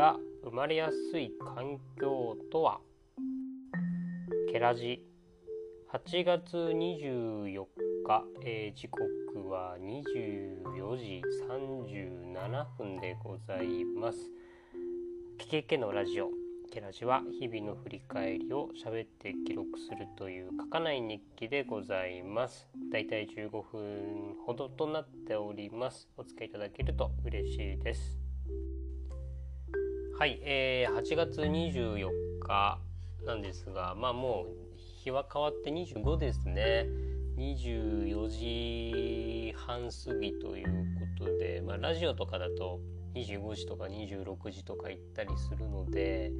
が生まれやすい環境とは？ケラジ8月24日、えー、時刻は24時37分でございます。ケケケのラジオケラジは日々の振り返りを喋って記録するという書かない日記でございます。だいたい15分ほどとなっております。お付き合いいただけると嬉しいです。はい、えー、8月24日なんですが、まあもう日は変わって25ですね。24時半過ぎということで、まあ、ラジオとかだと25時とか26時とか行ったりするので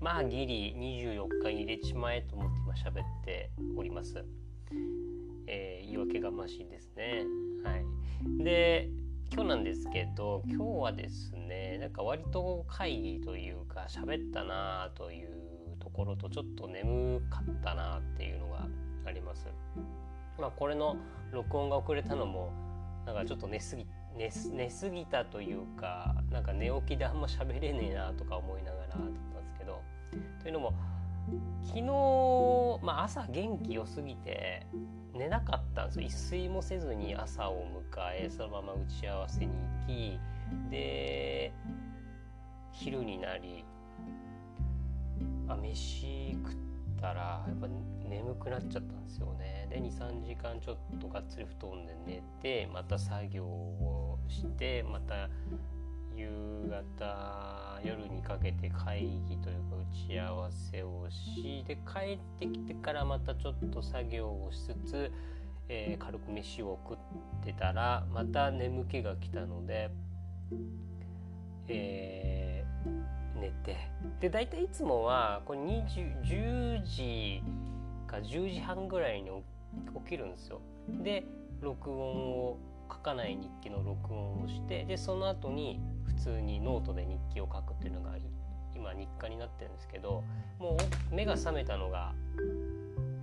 まあギリ24日に入れちまえと思って今喋っております。えー、言い訳がましいですね。はい、で今日なんですけど今日はですねなんか割と会議というか喋ったなというところとちょっと眠かったなっていうのがあります。まあこれの録音が遅れたのもなんかちょっと寝すぎ寝寝すぎたというかなんか寝起きであんま喋れねえなとか思いながらだったんですけどというのも昨日、まあ、朝元気良すぎて寝なかったんですよ。一睡もせずに朝を迎えそのまま打ち合わせに行きで昼になりあ飯食ったらやっぱ眠くなっちゃったんですよね。で23時間ちょっとがっつり布団で寝てまた作業をしてまた夕方夜にかけて会議というか打ち合わせをしで帰ってきてからまたちょっと作業をしつつ、えー、軽く飯を食ってたらまた眠気が来たので、えー、寝てで大体いつもはこれ20 10時か10時半ぐらいに起きるんですよ。で録音を書かない日記の録音をしてでその後に普通にノートで日記を書くっていうのが今日課になってるんですけどもう目が覚めたのが、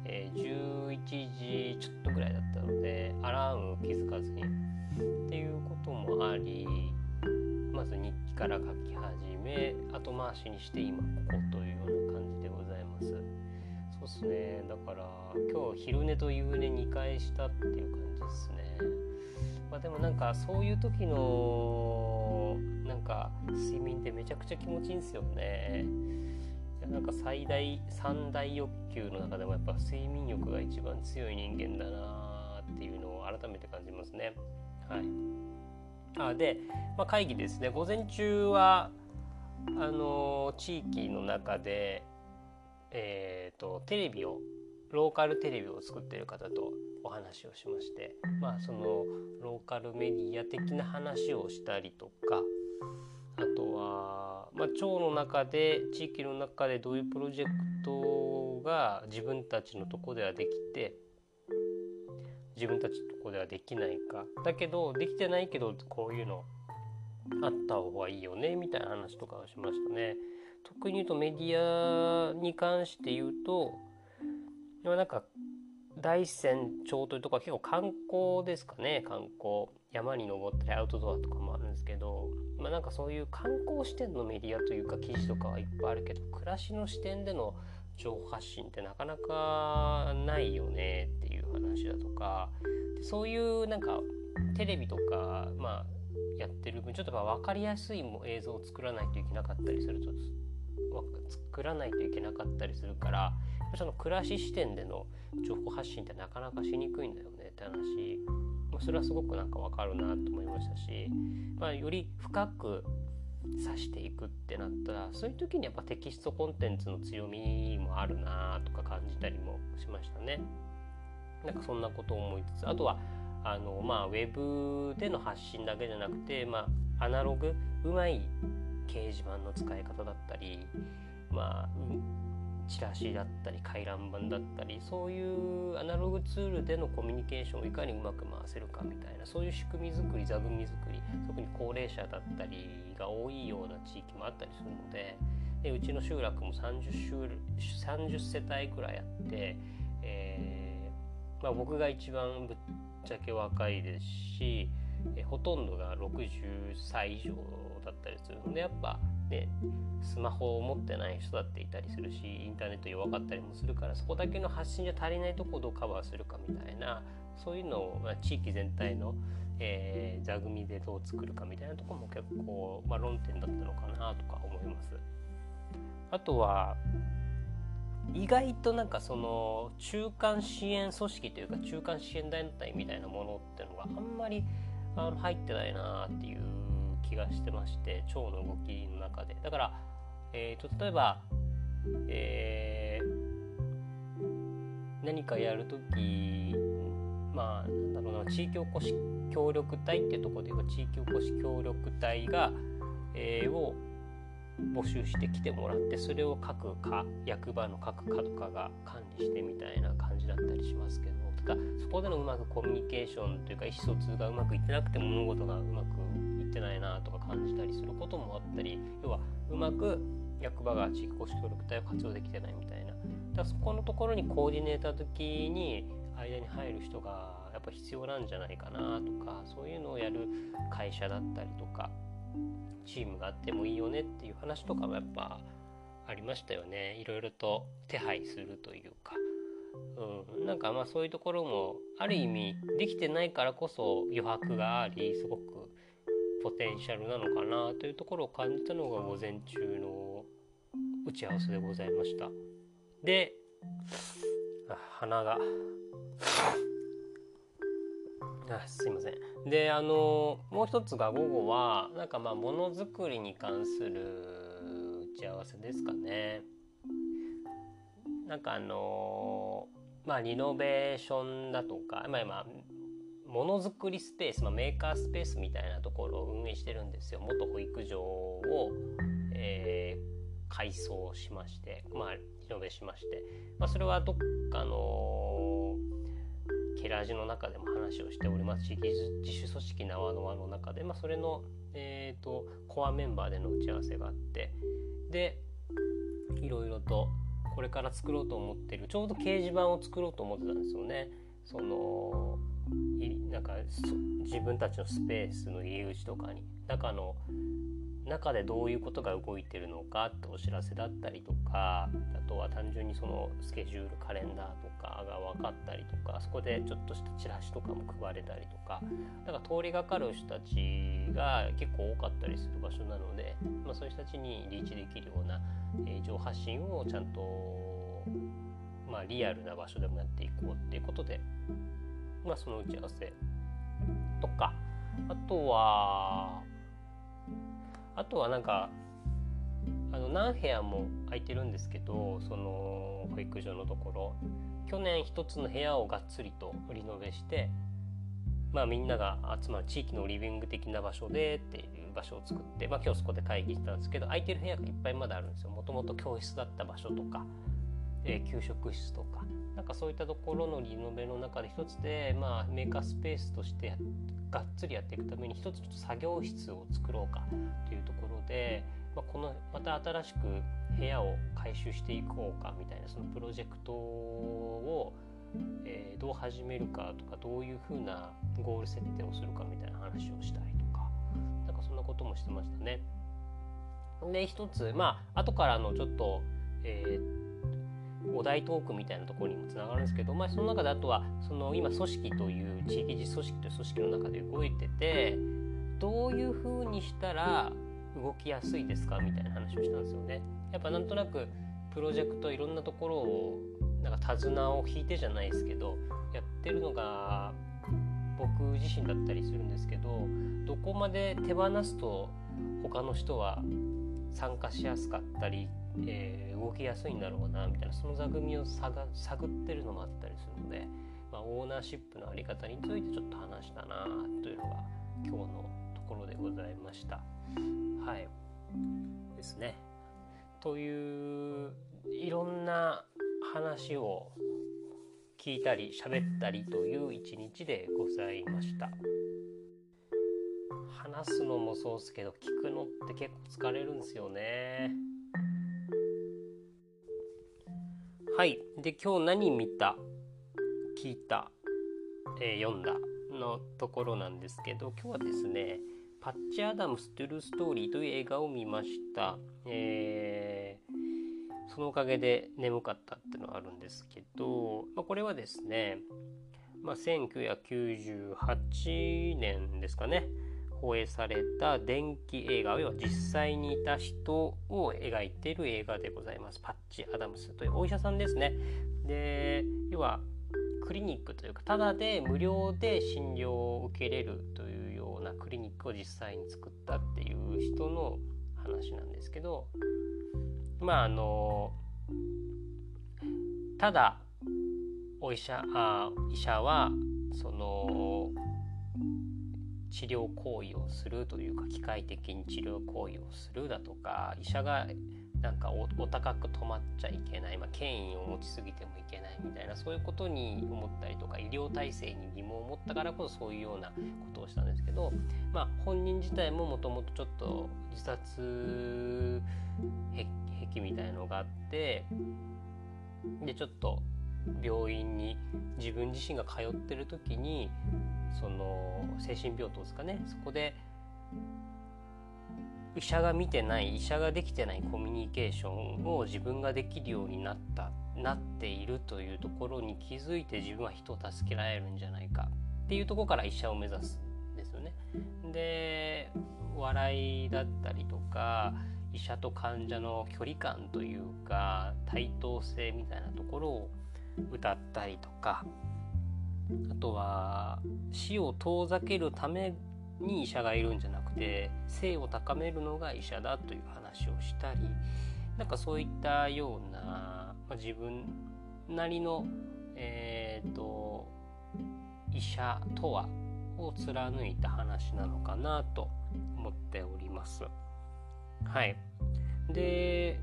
え、11時ちょっとぐらいだったのでアラーム気づかずにっていうこともありまず日記から書き始め後回しにして今ここというような感じでございます。そうっすねだから今日昼寝と夕寝2回したっていう感じですね。でもなんかそういう時のなんか睡眠ってめちゃくちゃ気持ちいいんですよね。なんか最大三大欲求の中でもやっぱ睡眠欲が一番強い人間だなっていうのを改めて感じますね。はい、あで、まあ、会議ですね午前中はあの地域の中で、えーとテレビをローカルテレビを作ってる方とお話をしましてまあそのローカルメディア的な話をしたりとかあとは、まあ、町の中で地域の中でどういうプロジェクトが自分たちのとこではできて自分たちのとこではできないかだけどできてないけどこういうのあった方がいいよねみたいな話とかをしましたね。特に言うとメディアに関して言うとなんか大山町というとこは結構観光ですかね。観光。山に登ったりアウトドアとかもあるんですけど。まあなんかそういう観光視点のメディアというか記事とかはいっぱいあるけど暮らしの視点での情報発信ってなかなかないよねっていう話だとか。そういうなんかテレビとかまあやってる分ちょっと分かりやすいも映像を作らないといけなかったりすると作らないといけなかったりするからその暮らし視点での情報発信ってなかなかしにくいんだよねって話それはすごくなんかわかるなと思いましたし、まあ、より深く指していくってなったらそういう時にやっぱテキストコンテンツの強みもあるなとか感じたりもしましたね。なんかそんなことを思いつつあとはあの、まあ、ウェブでの発信だけじゃなくて、まあ、アナログうまい掲示板の使い方だったり、まあ、チラシだったり回覧板だったりそういうアナログツールでのコミュニケーションをいかにうまく回せるかみたいなそういう仕組み作り座組作り特に高齢者だったりが多いような地域もあったりするのででうちの集落も 30, 30世帯ぐらいあって、えーまあ、僕が一番ぶっちゃけ若いですしえほとんどが60歳以上だったりするのでやっぱねスマホを持ってない人だっていたりするしインターネット弱かったりもするからそこだけの発信じゃ足りないとこをどうカバーするかみたいなそういうのを、まあ、地域全体の、えー、座組でどう作るかみたいなとこも結構、まあ、論点だったのかなとか思います。あとは意外となんかその中間支援組織というか中間支援団体みたいなものっていうのがあんまりあの入ってないなっていう気がしてまして腸の動きの中で。だから、えーと、例えば、えー、何かやるときまあなんだろうな地域おこし協力隊っていうとこで言えば地域おこし協力隊が、えー、を募集してきてもらってそれを各課役場の各課とかが管理してみたいな感じだったりしますけどただそこでのうまくコミュニケーションというか意思疎通がうまくいってなくて物事がうまくってないなとか感じたりすることもあったり要はうまく役場が地域公式協力隊を活用できてないみたいな。だからそこのところにコーディネーター時に間に入る人がやっぱ必要なんじゃないかなとかそういうのをやる会社だったりとかチームがあってもいいよねっていう話とかもやっぱありましたよね。いろいろと手配するというか、うん、なんかまあそういうところもある意味できてないからこそ余白がありすごくポテンシャルなのかなというところを感じたのが午前中の打ち合わせでございました。で鼻が。あすいません。であのもう一つが午後はなんかまあものづくりに関する打ち合わせですかね。なんかあのまあリノベーションだとかまあ今ものづくりスペース、まあ、メーカースペースみたいなところを運営してるんですよ。元保育所を、えー、改装しましてまあリノベしまして、まあ、それはどっかのケラージの中でも話をしております。し自主組織縄の輪の中で、まあ、それの、えーと、コアメンバーでの打ち合わせがあって。でいろいろとこれから作ろうと思ってるちょうど掲示板を作ろうと思ってたんですよね。そのなんか自分たちのスペースの入り口とかに。中の中でどういうことが動いてるのかってお知らせだったりとかあとは単純にそのスケジュールカレンダーとかが分かったりとかそこでちょっとしたチラシとかも配れたりとかだから通りがかる人たちが結構多かったりする場所なので、まあ、そういう人たちにリーチできるような、えー、情報発信をちゃんと、まあ、リアルな場所でもやっていこうっていうことで、まあ、その打ち合わせとか。あとはあとはなんかあの何部屋も空いてるんですけどその保育所のところ。去年一つの部屋をがっつりとリノベしてまあみんなが集まる地域のリビング的な場所でっていう場所を作って、まあ、今日そこで会議したんですけど空いてる部屋がいっぱいまだあるんですよ。もともと教室だった場所とか、えー、給食室とか。かそういったところのリノベの中で一つで、まあ、メーカースペースとしてがっつりやっていくために一つちょっと作業室を作ろうかというところで、まあ、このまた新しく部屋を改修していこうかみたいなそのプロジェクトを、えー、どう始めるかとかどういうふうなゴール設定をするかみたいな話をしたりとかなんかそんなこともしてましたね。で一つまあ後からのちょっと、えーお題トークみたいなところにもつながるんですけど、まあ、その中であとはその今組織という地域実組織という組織の中で動いててどういうふうにしたら動きやすいですかみたいな話をしたんですよね。やっぱなんとなくプロジェクトいろんなところをなんか手綱を引いてじゃないですけどやってるのが僕自身だったりするんですけどどこまで手放すと他の人は参加しやすかったりえー、動きやすいんだろうなみたいなその座組を探ってるのもあったりするので、まあ、オーナーシップの在り方についてちょっと話したなというのが今日のところでございました。はいですね。といういろんな話を聞いたり喋ったりという一日でございました。話すのもそうですけど聞くのって結構疲れるんですよね。はい。で今日何見た？聞いた、えー、読んだのところなんですけど今日はですね「パッチ・アダムス・トゥル・ストーリー」という映画を見ました、えー、そのおかげで眠かったっていうのはあるんですけど、まあ、これはですね、まあ、1998年ですかね。放映された電気映画要は実際にいた人を描いている映画でございます。パッチ・アダムスというお医者さんですね。で要はクリニックというかただで無料で診療を受けれるというようなクリニックを実際に作ったっていう人の話なんですけどまああのただお医者あ医者はその治療行為をするというか機械的に治療行為をするだとか医者がなんかお高く止まっちゃいけない、まあ、権威を持ちすぎてもいけないみたいなそういうことに思ったりとか医療体制に疑問を持ったからこそそういうようなことをしたんですけど、まあ、本人自体ももともとちょっと自殺癖みたいのがあってでちょっと病院に自分自身が通ってる時にその精神病棟ですかね。そこで医者が見てない医者ができてないコミュニケーションを自分ができるようになったなっているというところに気づいて自分は人を助けられるんじゃないか。っていうところから医者を目指すんですよね。で笑いだったりとか医者と患者の距離感というか対等性みたいなところを歌ったりとかあとは死を遠ざけるために医者がいるんじゃなくて性を高めるのが医者だという話をしたりなんかそういったような、まあ、自分なりの、えーと、医者とはを貫いた話なのかなと思っております。はい。で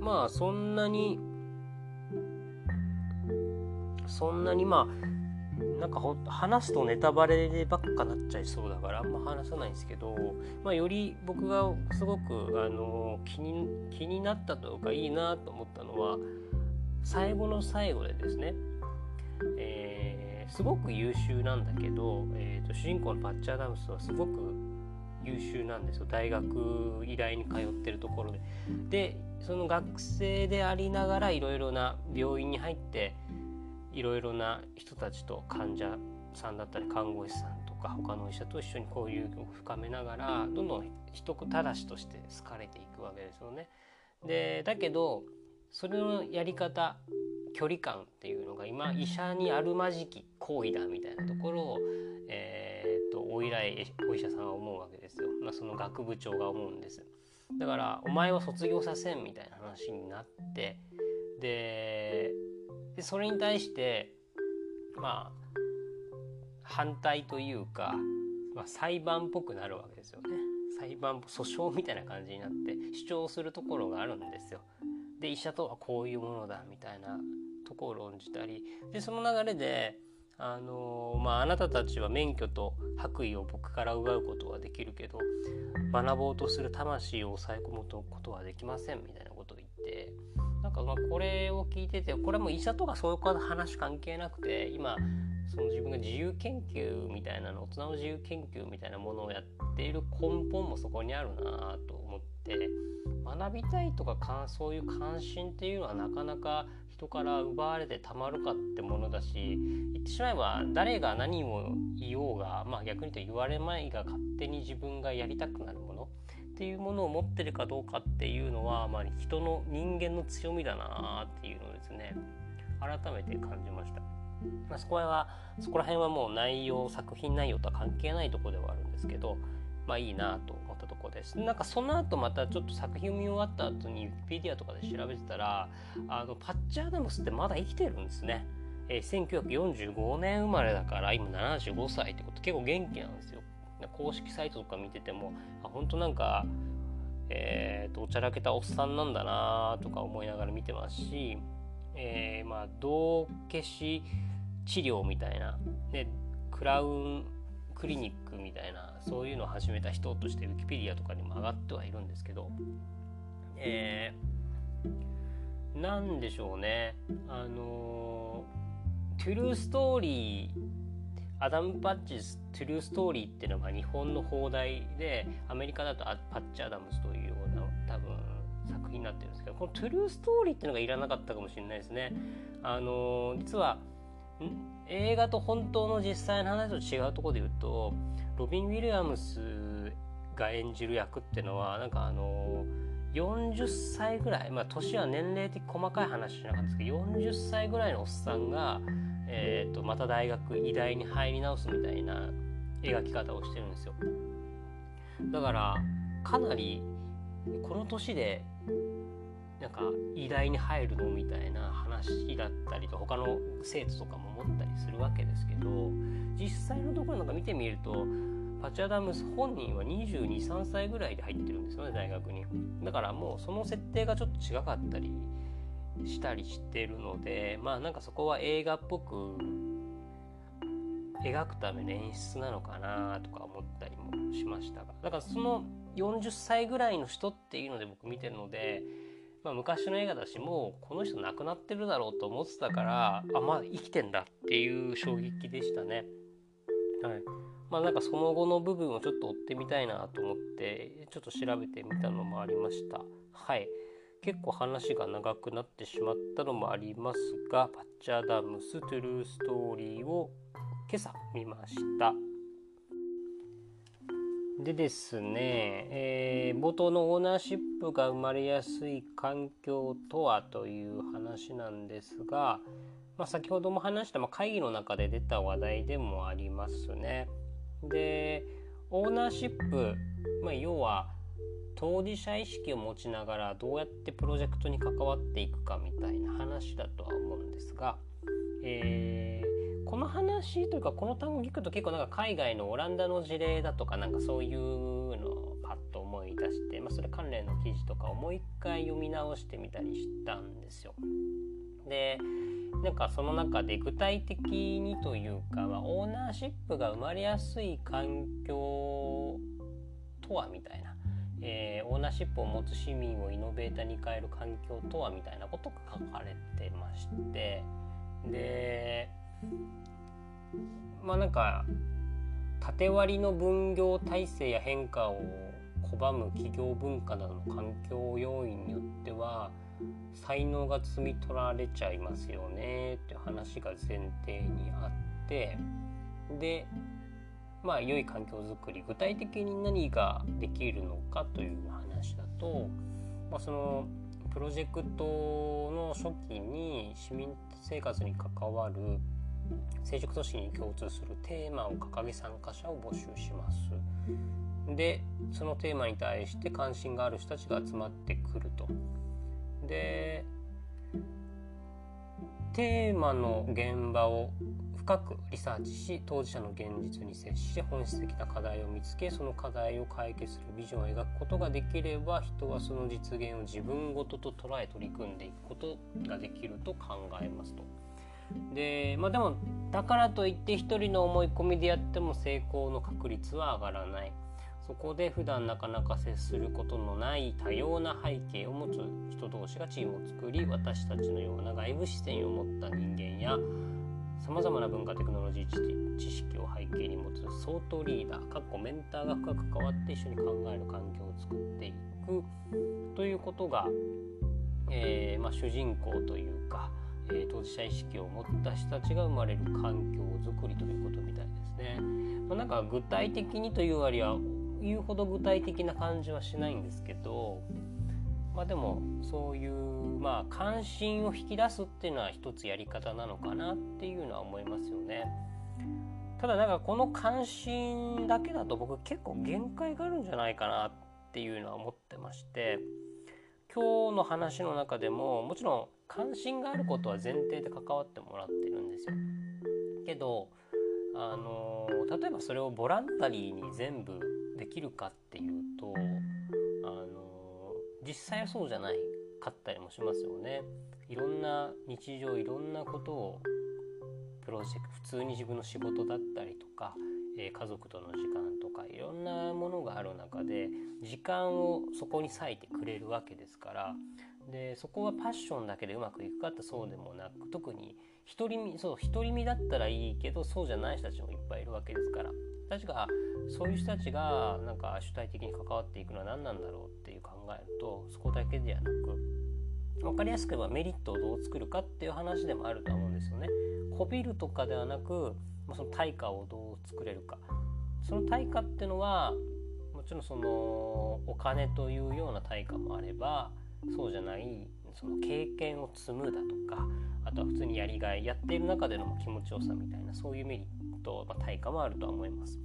まあそんなにそんなにまあなんかほ話すとネタバレばっかなっちゃいそうだからあんま話さないんですけど、まあ、より僕がすごくあの気に気になったというかいいなと思ったのは最後の最後でですね、えー、すごく優秀なんだけど、えーと、主人公のパッチ・アダムスはすごく優秀なんですよ大学医大に通ってるところで。でその学生でありながらいろいろな病院に入っていろいろな人たちと患者さんだったり看護師さんとか他の医者と一緒に交流を深めながらどんどん人たらしとして好かれていくわけですよね。でだけどそれのやり方距離感っていうのが今医者にあるまじき行為だみたいなところを、えー、っとお依頼お医者さんは思うわけですよ、まあ、その学部長が思うんです。だからお前は卒業させんみたいな話になってででそれに対してまあ反対というか、まあ、裁判っぽくなるわけですよね。裁判訴訟みたいな感じになって主張するところがあるんですよ。で医者とはこういうものだみたいなところを論じたり。でその流れであのまあ、あなたたちは免許と白衣を僕から奪うことはできるけど学ぼうとする魂を抑え込むことはできませんみたいなかまあこれを聞いててこれも医者とかそういう話関係なくて今その自分が自由研究みたいなの大人の自由研究みたいなものをやっている根本もそこにあるなと思って学びたいとかそういう関心っていうのはなかなか人から奪われてたまるかってものだし言ってしまえば誰が何を言おうが、まあ、逆に言うと言われまいが勝手に自分がやりたくなるもの。っていうものを持ってるかどうかっていうのは、まあ、人の人間の強みだなっていうのをですね改めて感じました。まあ、そこはそこら辺はもう内容作品内容とは関係ないとこではあるんですけどまあいいなと思ったとこです。なんかその後またちょっと作品を見終わった後に Wikipedia とかで調べてたらあのパッチ・アダムスってまだ生きてるんですね、えー、1945年生まれだから今75歳ってこと結構元気なんですよ。公式サイトとか見ててもあ本当なんかえーと、おちゃらけたおっさんなんだなとか思いながら見てますし、えー、まあ道化師治療みたいなでクラウンクリニックみたいなそういうのを始めた人としてウィキペディアとかにも上がってはいるんですけど、えー、なんでしょうね。あのトゥルーストーリーアダム・パッチズ・トゥルー・ストーリーっていうのは日本の邦題でアメリカだとパッチ・アダムスというような多分作品になってるんですけどこのトゥルー・ストーリーっていうのがいらなかったかもしれないですね。あの実は映画と本当の実際の話と違うところで言うとロビン・ウィリアムスが演じる役っていうのはなんかあの40歳ぐらいまあ年は年齢的細かい話じゃなかったんですけど40歳ぐらいのおっさんが、えーと、また大学医大に入り直すみたいな描き方をしてるんですよ。だからかなりこの年でなんか医大に入るのみたいな話だったりと他の生徒とかも思ったりするわけですけど実際のところなんか見てみるとパチアダムス本人は223歳ぐらいで入ってるんですよね大学に。だからもうその設定がちょっと違かったりしたりしてるのでまあなんかそこは映画っぽく描くための演出なのかなとか思ったりもしましたがだからその40歳ぐらいの人っていうので僕見てるので、まあ、昔の映画だしもうこの人亡くなってるだろうと思ってたからあまあ生きてんだっていう衝撃でしたね。はい。まあなんかその後の部分をちょっと追ってみたいなと思ってちょっと調べてみたのもありました。はい結構話が長くなってしまったのもありますがパッチャーダムストゥルーストーリーを今朝見ましたでですね、えー、冒頭のオーナーシップが生まれやすい環境とはという話なんですが、まあ、先ほども話した、ま、会議の中で出た話題でもありますね。でオーナーシップ、まあ、要は当事者意識を持ちながらどうやってプロジェクトに関わっていくかみたいな話だとは思うんですが、えー、この話というかこの単語聞くと結構なんか海外のオランダの事例だとかなんかそういうのをパッと思い出して、まあ、それ関連の記事とかをもう一回読み直してみたりしたんですよ。でなんかその中で具体的にというか、まあ、オーナーシップが生まれやすい環境とはみたいな、えー、オーナーシップを持つ市民をイノベーターに変える環境とはみたいなことが書かれてましてでまあなんか縦割りの分業体制や変化を拒む企業文化などの環境要因によっては才能が摘み取られちゃいますよねっていう話が前提にあってでまあ良い環境づくり具体的に何ができるのかという話だと、まあ、そのプロジェクトの初期に市民生活に関わる成熟組織に共通するテーマを掲げ参加者を募集します。でそのテーマに対して関心がある人たちが集まってくると。でテーマの現場を深くリサーチし当事者の現実に接して本質的な課題を見つけその課題を解決するビジョンを描くことができれば人はその実現を自分ごとと捉え取り組んでいくことができると考えますと。でまあでもだからといって一人の思い込みでやっても成功の確率は上がらない。そこで普段なかなか接することのない多様な背景を持つ人同士がチームを作り私たちのような外部視点を持った人間やさまざまな文化テクノロジー知識を背景に持つ相当リーダーかっこメンターが深く関わって一緒に考える環境を作っていくということが、えー、まあ、主人公というか、えー、当事者意識を持った人たちが生まれる環境づくりということみたいですね。まあ、なんか具体的にという割は言うほど具体的な感じはしないんですけどまあでもそういうまあ関心を引き出すっていうのは一つやり方なのかなっていうのは思いますよね。ただなんかこの関心だけだと僕結構限界があるんじゃないかなっていうのは思ってまして今日の話の中でももちろん関心があることは前提で関わってもらってるんですよ。けどあの例えばそれをボランタリーに全部できるかっていうと実際はそうじゃないかったりもしますよね。いろんな日常いろんなことをプロジェクト普通に自分の仕事だったりとか、えー、家族との時間とかいろんなものがある中で時間をそこに割いてくれるわけですからでそこはパッションだけでうまくいくかってそうでもなく特に独り身そう独り身だったらいいけどそうじゃない人たちもいっぱいいるわけですから確かそういう人たちがなんか主体的に関わっていくのは何なんだろうって考えるとそこだけではなく分かりやすく言えばメリットをどう作るかっていう話でもあると思うんですよね。こびるとかではなくその対価をどう作れるかその対価っていうのはもちろんそのお金というような対価もあればそうじゃないその経験を積むだとかあとは普通にやりがいやっている中での気持ちよさみたいなそういうメリット、まあ、対価もあるとは思います。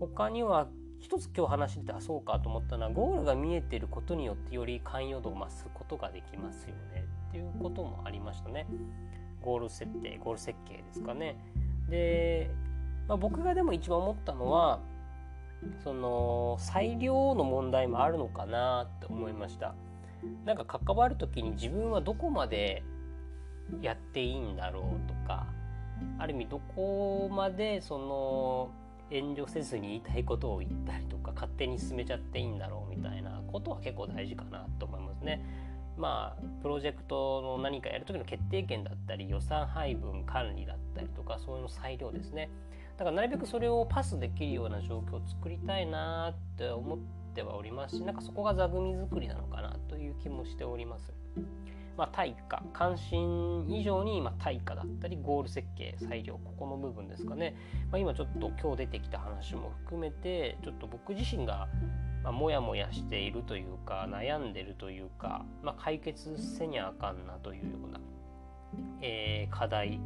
他には一つ今日話してたそうかと思ったのはゴールが見えてることによってより関与度を増すことができますよねっていうこともありましたね。ゴール設定ゴール設計ですかね。で、まあ、僕がでも一番思ったのはその裁量の問題もあるのかなって思いました。なんか関わる時に自分はどこまでやっていいんだろうとかある意味どこまでその遠慮せずに言いたいことを言ったりとか勝手に進めちゃっていいんだろうみたいなことは結構大事かなと思いますね。まあプロジェクトの何かやる時の決定権だったり予算配分管理だったりとかそういうの裁量ですね。だからなるべくそれをパスできるような状況を作りたいなって思ってはおりますしなんかそこが座組作りなのかなという気もしております。まあ、対価。関心以上に、まあ、対価だったりゴール設計裁量。ここの部分ですかね、まあ、今ちょっと今日出てきた話も含めてちょっと僕自身がまあ、もやもやしているというか悩んでるというか、まあ、解決せにゃあかんなというような、えー、課題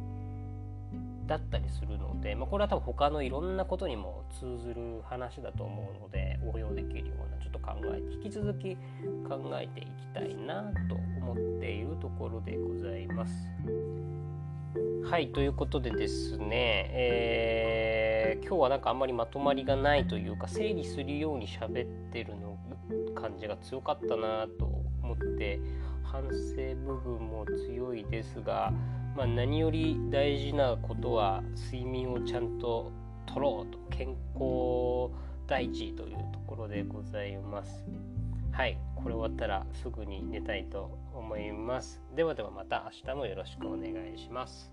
だったりするので、まあ、これは多分他のいろんなことにも通ずる話だと思うので応用できるようなちょっと考え引き続き考えていきたいなと思っているところでございます。はいということでですね、えー、今日はなんかあんまりまとまりがないというか整理するように喋ってるの感じが強かったなと思って反省部分も強いですが、まあ、何より大事なことは睡眠をちゃんと取ろうと健康第一というところでございます。はい、これ終わったらすぐに寝たいと思います。ではではまた明日もよろしくお願いします。